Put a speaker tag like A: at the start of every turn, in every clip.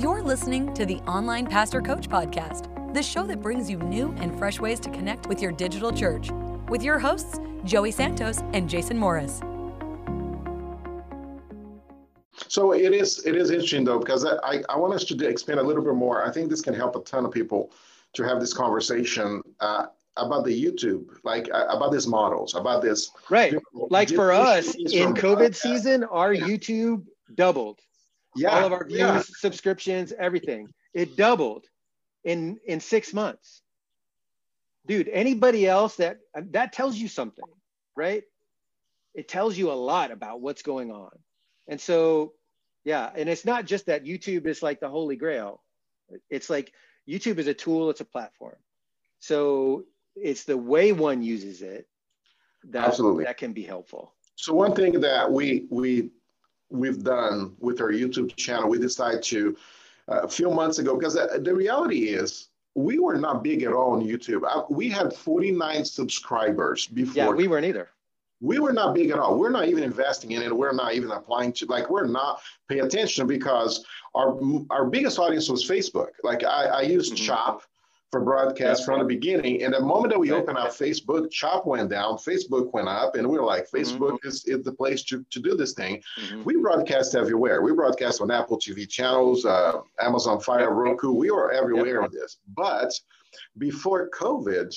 A: You're listening to the Online Pastor Coach Podcast, the show that brings you new and fresh ways to connect with your digital church, with your hosts, Joey Santos and Jason Morris.
B: So it is it is interesting though because I, I want us to expand a little bit more. I think this can help a ton of people to have this conversation uh, about the YouTube, like uh, about these models, about this.
C: Right. like for us in COVID season, our YouTube doubled. Yeah. All of our views, yeah. subscriptions, everything. It doubled in in six months. Dude, anybody else that that tells you something, right? It tells you a lot about what's going on. And so, yeah, and it's not just that YouTube is like the holy grail. It's like YouTube is a tool, it's a platform. So it's the way one uses it that Absolutely. that can be helpful.
B: So one thing that we we we've done with our YouTube channel, we decided to uh, a few months ago because the, the, reality is we were not big at all on YouTube. I, uh, we had 49 subscribers before.
C: Yeah, we weren't either.
B: We were not big at all. We're not even investing in it. We're not even applying to like we're not paying attention because our our biggest audience was Facebook. Like I, I used mm-hmm. ChOP for broadcast from the beginning. And the moment that we opened up Facebook, ChOP went down, Facebook went up, and we were like, mm-hmm. Facebook mm-hmm. is, is the place to, to do this thing. Mm-hmm. We broadcast everywhere. We broadcast on Apple TV channels, uh, Amazon Fire, Roku. We were everywhere on this. But before COVID,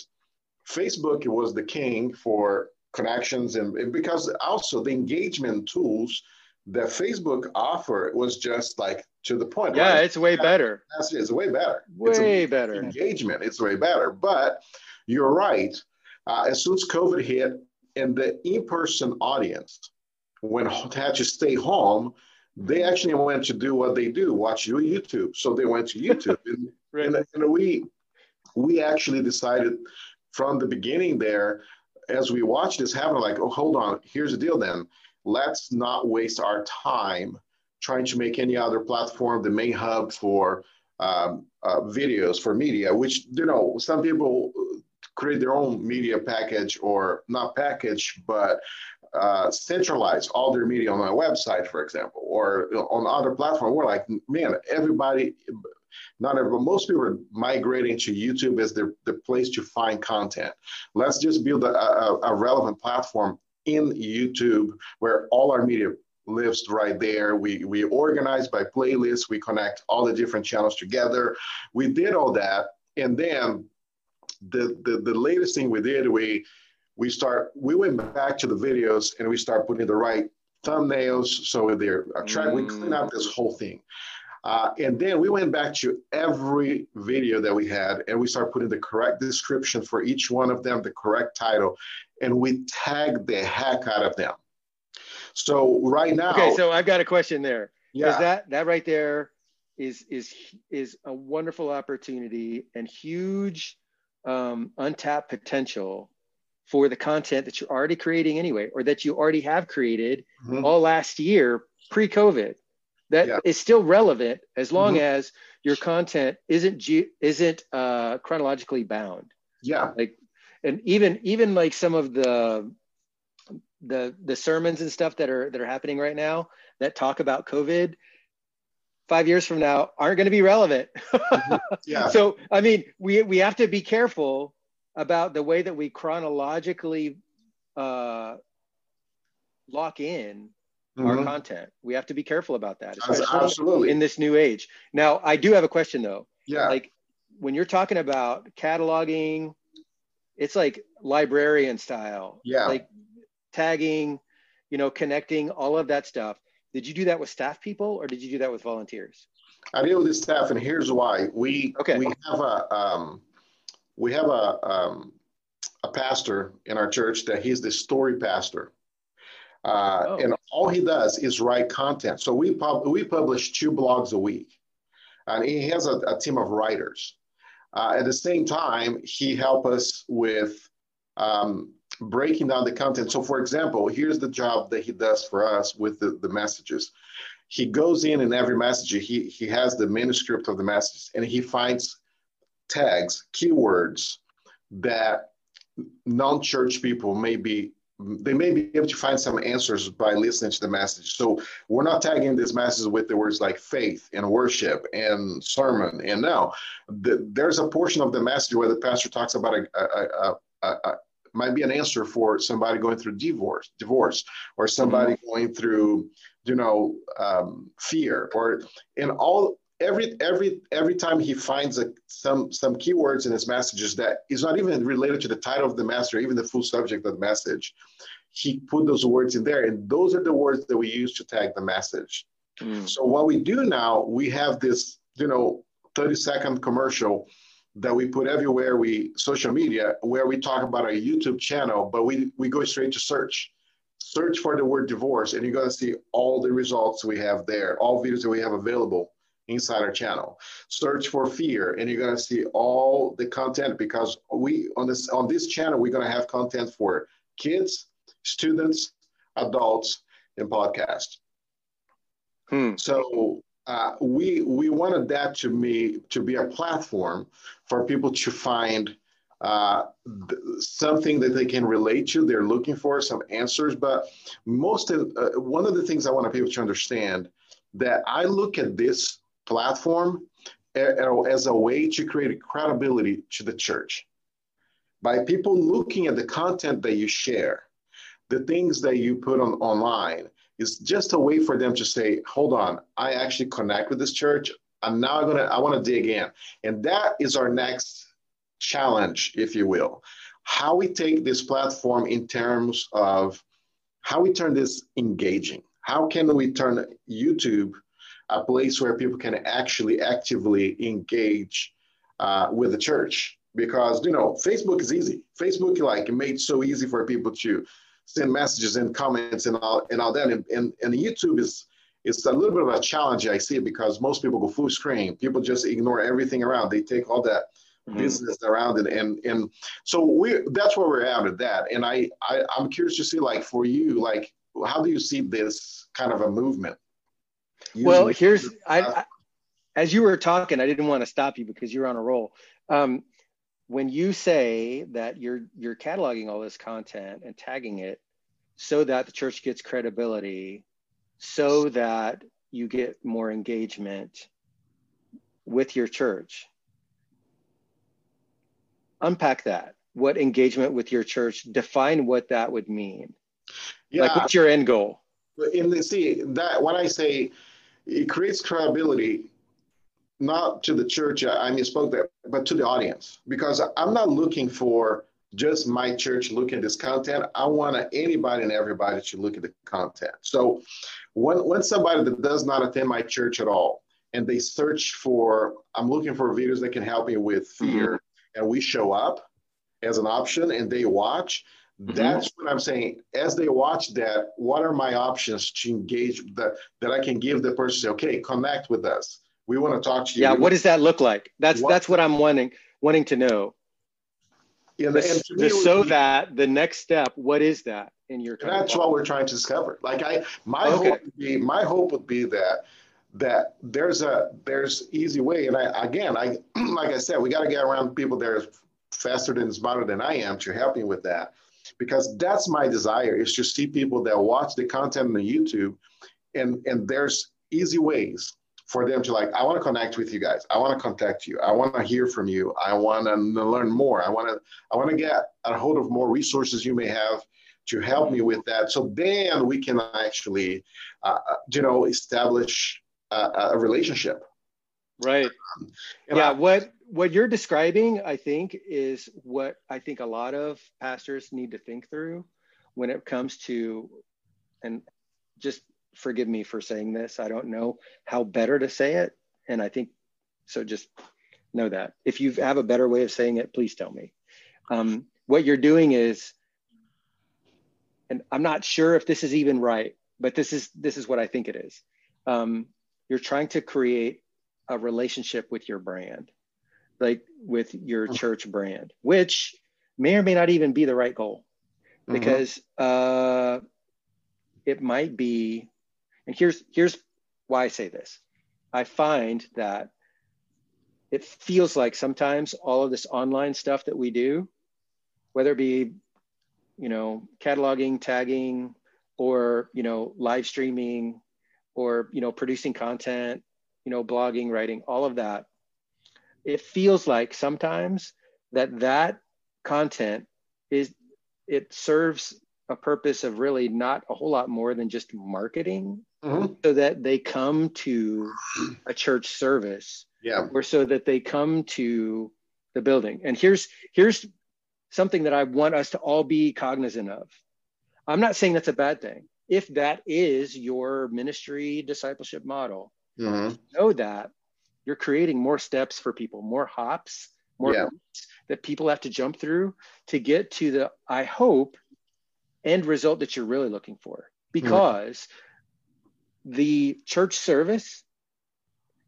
B: Facebook was the king for connections and because also the engagement tools that Facebook offer was just like to the point.
C: Yeah, right? it's way better.
B: It's way better.
C: Way better
B: engagement. It's way better. But you're right. Uh, as soon as COVID hit, and the in-person audience, when had to stay home, they actually went to do what they do, watch you YouTube. So they went to YouTube, and, right. and, and we we actually decided from the beginning there, as we watched this happen, like, oh, hold on, here's the deal then let's not waste our time trying to make any other platform the main hub for um, uh, videos for media, which, you know, some people create their own media package or not package, but uh, centralize all their media on a website, for example, or on other platform. We're like, man, everybody, not everyone, most people are migrating to YouTube as the, the place to find content. Let's just build a, a, a relevant platform in YouTube where all our media lives right there. We we organize by playlists. We connect all the different channels together. We did all that, and then the the, the latest thing we did we we start we went back to the videos and we start putting the right thumbnails so they're attract. Mm. We clean out this whole thing. Uh, and then we went back to every video that we had and we started putting the correct description for each one of them, the correct title, and we tagged the heck out of them. So right now.
C: Okay, so I've got a question there. Yeah. That that right there is is is a wonderful opportunity and huge um, untapped potential for the content that you're already creating anyway, or that you already have created mm-hmm. all last year pre-COVID that yeah. is still relevant as long mm-hmm. as your content isn't ge- isn't uh, chronologically bound.
B: Yeah.
C: Like, and even even like some of the the the sermons and stuff that are that are happening right now that talk about COVID five years from now aren't going to be relevant. mm-hmm. Yeah. So I mean, we we have to be careful about the way that we chronologically uh, lock in mm-hmm. our content. We have to be careful about that, especially Absolutely. in this new age. Now, I do have a question though.
B: Yeah.
C: Like when you're talking about cataloging, it's like librarian style.
B: Yeah.
C: Like tagging, you know, connecting, all of that stuff. Did you do that with staff people or did you do that with volunteers?
B: I deal with the staff, and here's why. We okay. we have a um, we have a um, a pastor in our church that he's the story pastor. Uh, oh. And all he does is write content. So we, pub- we publish two blogs a week. And he has a, a team of writers. Uh, at the same time, he helps us with um, breaking down the content. So, for example, here's the job that he does for us with the, the messages. He goes in in every message, he, he has the manuscript of the message, and he finds tags, keywords that non church people may be they may be able to find some answers by listening to the message. So we're not tagging this message with the words like faith and worship and sermon. And now the, there's a portion of the message where the pastor talks about a, a, a, a might be an answer for somebody going through divorce, divorce, or somebody mm-hmm. going through, you know, um, fear, or in all every every every time he finds a, some some keywords in his messages that is not even related to the title of the message or even the full subject of the message he put those words in there. And those are the words that we use to tag the message. Mm. so what we do now we have this you know 30 second commercial that we put everywhere we social media where we talk about our youtube channel but we we go straight to search. Search for the word divorce and you're going to see all the results we have there all videos that we have available inside our channel. Search for fear, and you're gonna see all the content because we on this on this channel we're gonna have content for kids, students, adults, and podcasts. Hmm. So uh, we we wanted that to be to be a platform for people to find uh, th- something that they can relate to. They're looking for some answers, but most of uh, one of the things I want people to understand that I look at this platform as a way to create credibility to the church. By people looking at the content that you share, the things that you put on online, is just a way for them to say, hold on, I actually connect with this church. I'm now gonna, I wanna dig in. And that is our next challenge, if you will. How we take this platform in terms of how we turn this engaging. How can we turn YouTube a place where people can actually actively engage uh, with the church. Because you know facebook is easy. Facebook like made so easy for people to send messages and comments and all and all that. And, and, and youtube is it's a little bit of a challenge i see because most people go full screen. People just ignore everything around. They take all that mm-hmm. business around it and and so we that's where we're at with that. And I, I i'm curious to see like for you like how do you see this kind of a movement
C: well, here's I, I, as you were talking, I didn't want to stop you because you're on a roll. Um, when you say that you're you're cataloging all this content and tagging it so that the church gets credibility, so that you get more engagement with your church. Unpack that. What engagement with your church? Define what that would mean. Yeah. Like, what's your end goal?
B: The see that when I say it creates credibility not to the church i misspoke there but to the audience. Because i'm not looking for just my church looking at this content. I want anybody and everybody to look at the content. So when, when somebody that does not attend my church at all and they search for i'm looking for videos that can help me with fear mm-hmm. and we show up as an option and they watch Mm-hmm. That's what I'm saying. As they watch that, what are my options to engage that that I can give the person? Say, okay, connect with us. We want to talk to you.
C: Yeah, what does that look like? That's what? that's what I'm wanting wanting to know. Yeah, the, to me, so be, that the next step, what is that in your?
B: That's what we're trying to discover. Like I, my okay. hope would be, my hope would be that that there's a there's easy way. And I again, I like I said, we got to get around people that are faster than smarter than I am to help me with that because that's my desire is to see people that watch the content on YouTube and and there's easy ways for them to like I want to connect with you guys. I want to contact you. I want to hear from you. I want to learn more. I want to I want to get a hold of more resources you may have to help me with that. So then we can actually, uh, you know, establish a, a relationship.
C: Right. Um, yeah. I, what what you're describing, I think, is what I think a lot of pastors need to think through when it comes to, and just forgive me for saying this. I don't know how better to say it. And I think so. Just know that if you have a better way of saying it, please tell me. Um, what you're doing is, and I'm not sure if this is even right, but this is this is what I think it is. Um, you're trying to create a relationship with your brand like with your mm-hmm. church brand, which may or may not even be the right goal mm-hmm. because uh, it might be. And here's here's why I say this. I find that it feels like sometimes all of this online stuff that we do, whether it be you know, cataloging, tagging, or you know, live streaming, or you know, producing content, you know, blogging, writing, all of that. It feels like sometimes that that content is it serves a purpose of really not a whole lot more than just marketing mm-hmm. so that they come to a church service
B: yeah
C: or so that they come to the building and here's here's something that i want us to all be cognizant of i'm not saying that's a bad thing if that is your ministry discipleship model mm-hmm. know that you're creating more steps for people more hops more yeah. that people have to jump through to get to the i hope end result that you're really looking for because mm-hmm. the church service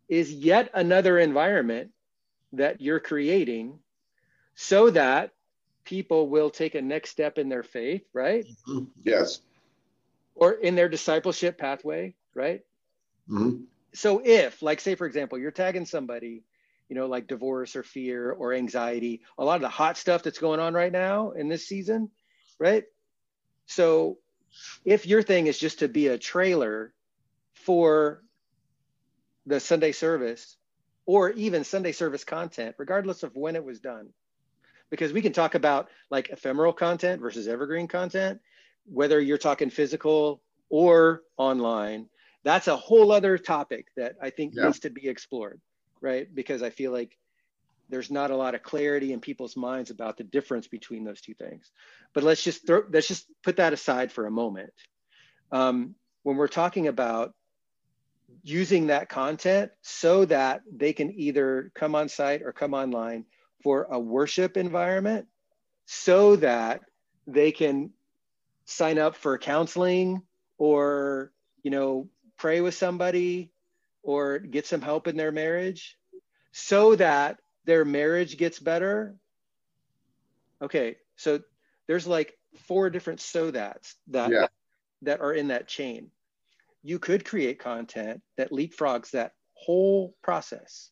C: is yet another environment that you're creating so that people will take a next step in their faith, right?
B: Mm-hmm. Yes.
C: Or in their discipleship pathway, right? Mm-hmm. So if, like, say, for example, you're tagging somebody, you know, like divorce or fear or anxiety, a lot of the hot stuff that's going on right now in this season, right? So if your thing is just to be a trailer for the Sunday service or even Sunday service content, regardless of when it was done, because we can talk about like ephemeral content versus evergreen content, whether you're talking physical or online. That's a whole other topic that I think yeah. needs to be explored, right? Because I feel like there's not a lot of clarity in people's minds about the difference between those two things. But let's just throw, let's just put that aside for a moment. Um, when we're talking about using that content so that they can either come on site or come online for a worship environment, so that they can sign up for counseling or you know pray with somebody or get some help in their marriage so that their marriage gets better. Okay, so there's like four different so that's that yeah. that are in that chain. You could create content that leapfrogs that whole process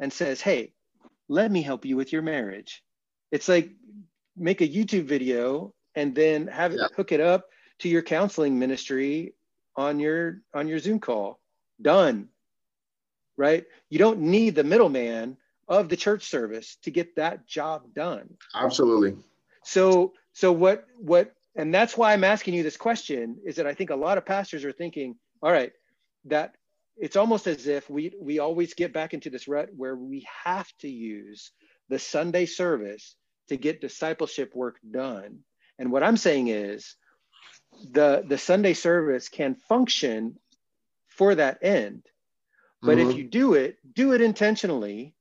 C: and says, "Hey, let me help you with your marriage." It's like make a YouTube video and then have it hook it up to your counseling ministry on your on your Zoom call. Done right? You don't need the middleman of the church service to get that job done.
B: Absolutely.
C: So so what what and that's why I'm asking you this question is that I think a lot of pastors are thinking, all right, that it's almost as if we we always get back into this rut where we have to use the Sunday service to get discipleship work done. And what I'm saying is the the Sunday service can function for that end but mm-hmm. if you do it, do it intentionally.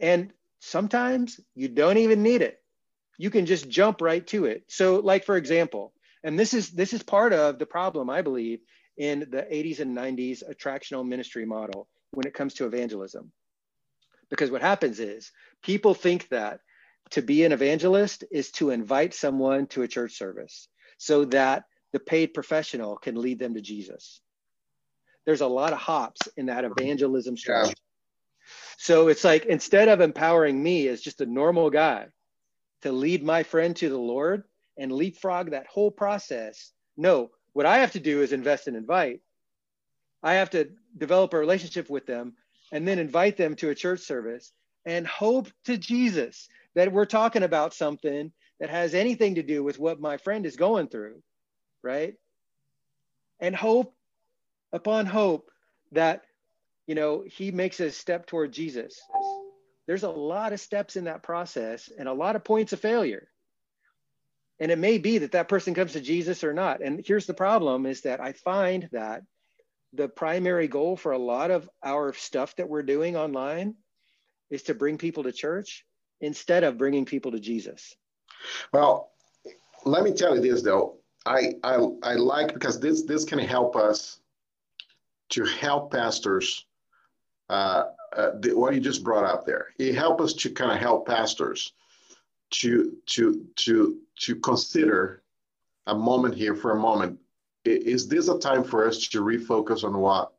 C: And sometimes you don't even need it. You can just jump right to it. So, like for example, and this is this is part of the problem, I believe, in the 80s and 90s attractional ministry model when it comes to evangelism. Because what happens is people think that to be an evangelist is to invite someone to a church service so that the paid professional can lead them to Jesus there's a lot of hops in that evangelism strategy. Yeah. So it's like instead of empowering me as just a normal guy to lead my friend to the Lord and leapfrog that whole process, no, what I have to do is invest and invite. I have to develop a relationship with them and then invite them to a church service and hope to Jesus that we're talking about something that has anything to do with what my friend is going through, right? And hope upon hope that you know he makes a step toward jesus. There's a lot of steps in that process and a lot of points of failure. And it may be that that person comes to jesus or not. And here's the problem is that i find that the primary goal for a lot of our stuff that we're doing online is to bring people to church instead of bringing people to jesus
B: well let me tell you this though i i, I like because this this can help us to help pastors. Uh, uh, the, what you just brought up there, it help us to kind of help pastors to to to to consider a moment here for a moment. Is this a time for us to refocus on what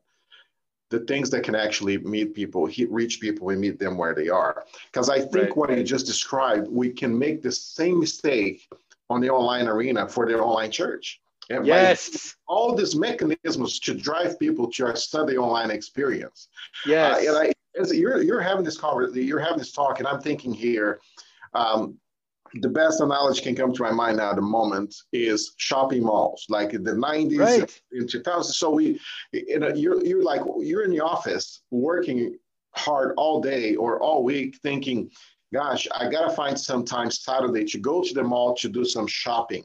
B: the things that can actually meet people, reach people, and meet them where they are. Because I think right. what you just described, we can make the same mistake on the online arena for the online church.
C: And yes.
B: All these mechanisms to drive people to our Sunday online experience.
C: Yes.
B: Uh, and I, as you're you're having this conversation, you're having this talk, and I'm thinking here, um, the best analogy can come to my mind now at the moment is shopping malls, like in the 90s right. in 2000. So we, you know, you're you're like you're in the office working hard all day or all week, thinking, "Gosh, I gotta find some time Saturday to go to the mall to do some shopping."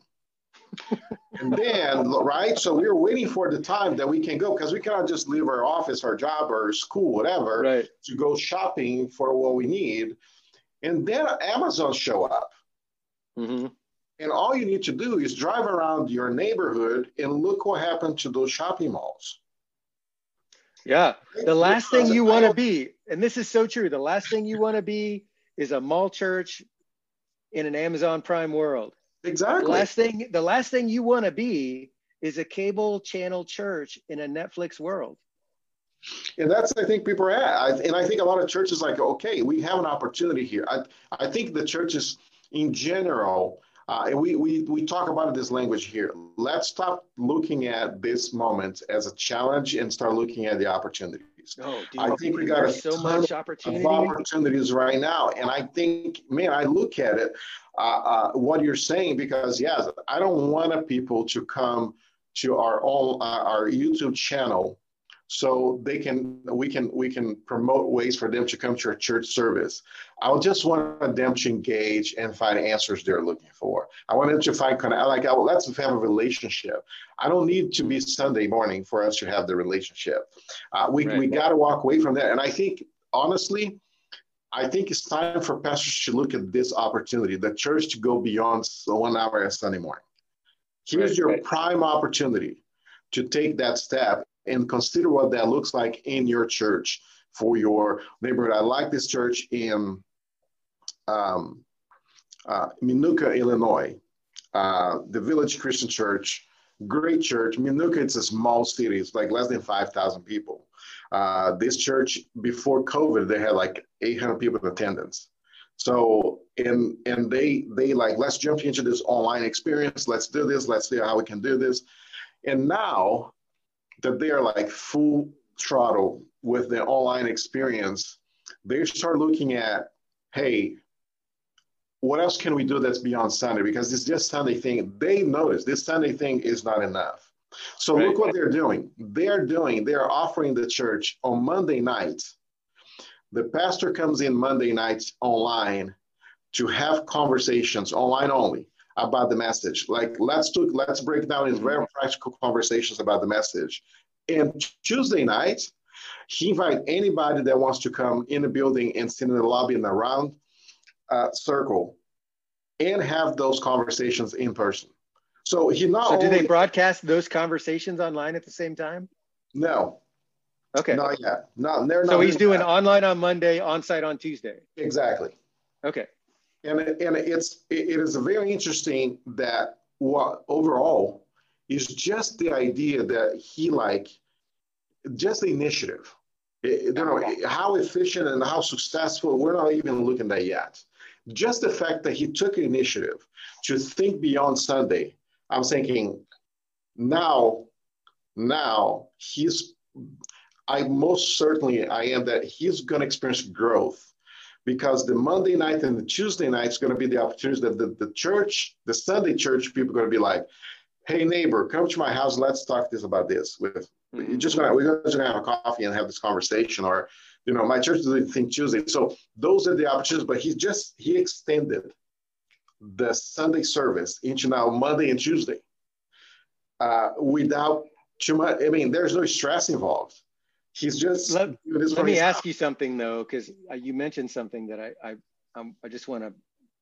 B: and then, right? So we are waiting for the time that we can go because we cannot just leave our office, our job, or school, whatever,
C: right.
B: to go shopping for what we need. And then Amazon show up. Mm-hmm. And all you need to do is drive around your neighborhood and look what happened to those shopping malls.
C: Yeah. The last thing you want to be, and this is so true, the last thing you want to be is a mall church in an Amazon Prime world.
B: Exactly.
C: The last thing the last thing you want to be is a cable channel church in a Netflix world.
B: And that's I think people are at. I, and I think a lot of churches like, okay, we have an opportunity here. I, I think the churches in general, uh, we, we, we talk about this language here. Let's stop looking at this moment as a challenge and start looking at the opportunities.
C: Oh, dude, I think we got so much opportunity.
B: opportunities right now. And I think, man, I look at it, uh, uh, what you're saying, because yes, I don't want people to come to our own, uh, our YouTube channel so they can we can we can promote ways for them to come to a church service i just want them to engage and find answers they're looking for i want them to find kind of like oh, let's have a relationship i don't need to be sunday morning for us to have the relationship uh, we, right. we got to walk away from that and i think honestly I think it's time for pastors to look at this opportunity, the church to go beyond one hour a Sunday morning. Here's right, your right. prime opportunity to take that step and consider what that looks like in your church for your neighborhood. I like this church in um, uh, Minooka, Illinois, uh, the Village Christian Church. Great church. Minooka, it's a small city. It's like less than 5,000 people. Uh, this church, before COVID, they had like 800 people in attendance. So, and and they they like let's jump into this online experience. Let's do this. Let's see how we can do this. And now that they are like full throttle with the online experience, they start looking at, hey, what else can we do that's beyond Sunday? Because this just Sunday thing, they notice this Sunday thing is not enough. So right. look what they're doing. They're doing, they're offering the church on Monday nights. The pastor comes in Monday nights online to have conversations online only about the message. Like let's do, let's break down in very practical conversations about the message. And Tuesday night, he invite anybody that wants to come in the building and sit in the lobby in the round uh, circle and have those conversations in person. So he not.
C: So do only, they broadcast those conversations online at the same time?
B: No.
C: Okay.
B: Not yet. Not, they're not.
C: So he's doing that. online on Monday, on site on Tuesday.
B: Exactly.
C: Okay
B: and and it's it is very interesting that what overall is just the idea that he like just the initiative. You know how efficient and how successful we're not even looking at yet. Just the fact that he took initiative to think beyond sunday i'm thinking now now he's i most certainly i am that he's going to experience growth because the Monday night and the Tuesday night is going to be the opportunities that the, the church, the Sunday church, people are going to be like, hey neighbor, come to my house, let's talk this about this. With mm-hmm. just gonna we're just gonna have a coffee and have this conversation, or you know, my church doesn't think Tuesday. So those are the opportunities, but he just he extended the Sunday service into now Monday and Tuesday. Uh, without too much, I mean, there's no stress involved he's just
C: let, let me ask you something though because you mentioned something that i i um, i just want to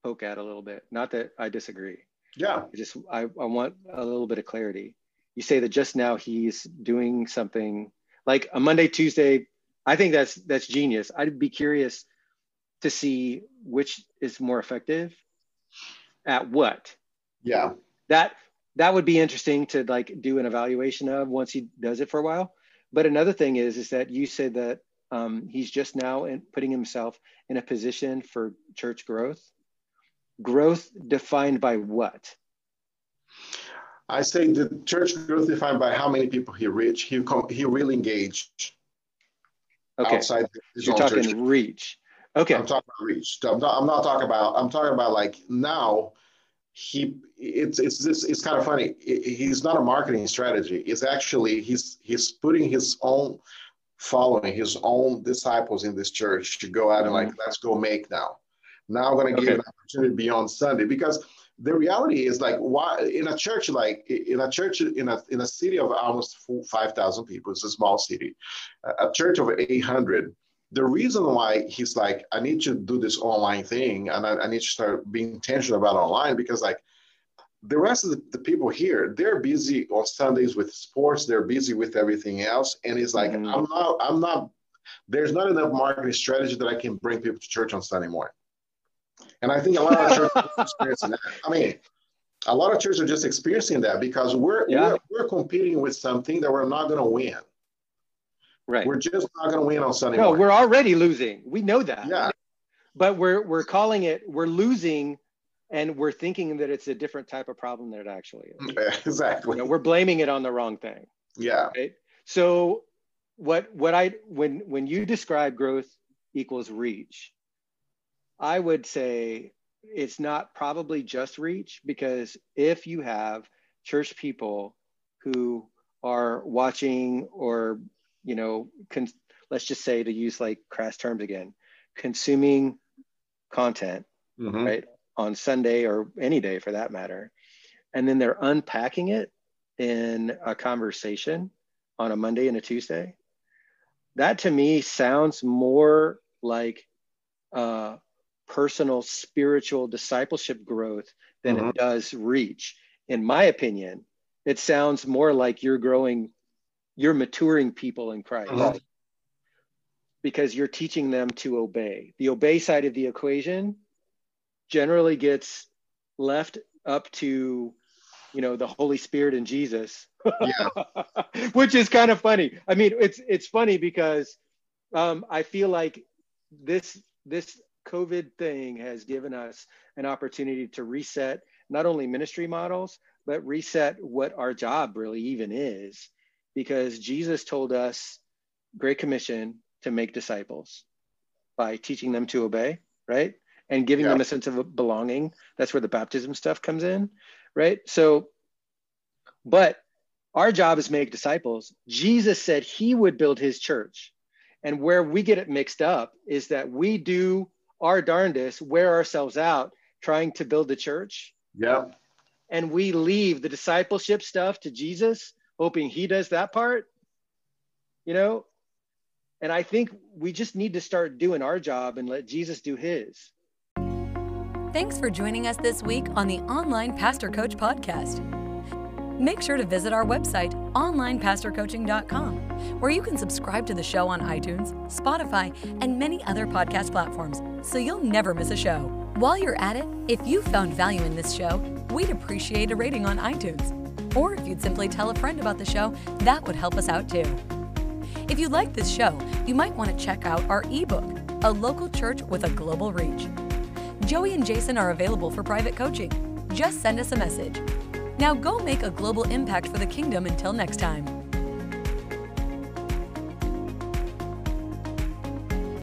C: poke at a little bit. Not that i disagree.
B: Yeah.
C: I just I, I want a little bit of clarity. You say that just now he's doing something like a monday tuesday i think that's that's genius. I'd be curious to see which is more effective. At what?
B: Yeah.
C: That that would be interesting to like do an evaluation of once he does it for a while but another thing is is that you said that um, he's just now in, putting himself in a position for church growth. Growth defined by what?
B: I say the church growth defined by how many people he reached. He he really engaged
C: okay. outside. You're talking church. reach. Okay.
B: I'm talking about reach. I'm not, I'm not talking about. I'm talking about like now. He it's it's this it's kind of funny. He's not a marketing strategy. It's actually he's he's putting his own following his own disciples in this church to go out and like, mm-hmm. let's go make now. Now I'm going to okay. give an opportunity beyond Sunday because the reality is like why in a church like in a church in a in a city of almost 5000 people it's a small city a church of 800 the reason why he's like i need to do this online thing and i, I need to start being intentional about online because like the rest of the, the, people here they're busy on sundays with sports they're busy with everything else and it's like mm-hmm. i'm not i'm not there's not enough marketing strategy that i can bring people to church on sunday morning and i think a lot of churches are experiencing that i mean a lot of churches are just experiencing that because we're yeah. we're, we're competing with something that we're not going to win
C: right
B: we're just not going to win on sunday
C: no
B: morning.
C: we're already losing we know that
B: yeah
C: but we're we're calling it we're losing and we're thinking that it's a different type of problem than it actually is.
B: Exactly.
C: You know, we're blaming it on the wrong thing.
B: Yeah.
C: Right? So what what I when when you describe growth equals reach, I would say it's not probably just reach because if you have church people who are watching or you know con- let's just say to use like crass terms again consuming content mm-hmm. right on Sunday or any day for that matter. And then they're unpacking it in a conversation on a Monday and a Tuesday. That to me sounds more like uh, personal spiritual discipleship growth than mm-hmm. it does reach. In my opinion, it sounds more like you're growing, you're maturing people in Christ. Mm-hmm. Because you're teaching them to obey. The obey side of the equation generally gets left up to you know the holy spirit and jesus yeah. which is kind of funny i mean it's it's funny because um, i feel like this this covid thing has given us an opportunity to reset not only ministry models but reset what our job really even is because jesus told us great commission to make disciples by teaching them to obey right and giving yeah. them a sense of belonging. That's where the baptism stuff comes in, right? So, but our job is make disciples. Jesus said he would build his church. And where we get it mixed up is that we do our darndest, wear ourselves out trying to build the church.
B: Yeah.
C: And we leave the discipleship stuff to Jesus, hoping he does that part. You know, and I think we just need to start doing our job and let Jesus do his.
A: Thanks for joining us this week on the Online Pastor Coach Podcast. Make sure to visit our website, onlinepastorcoaching.com, where you can subscribe to the show on iTunes, Spotify, and many other podcast platforms so you'll never miss a show. While you're at it, if you found value in this show, we'd appreciate a rating on iTunes. Or if you'd simply tell a friend about the show, that would help us out too. If you like this show, you might want to check out our ebook, A Local Church with a Global Reach. Joey and Jason are available for private coaching. Just send us a message. Now go make a global impact for the kingdom until next time.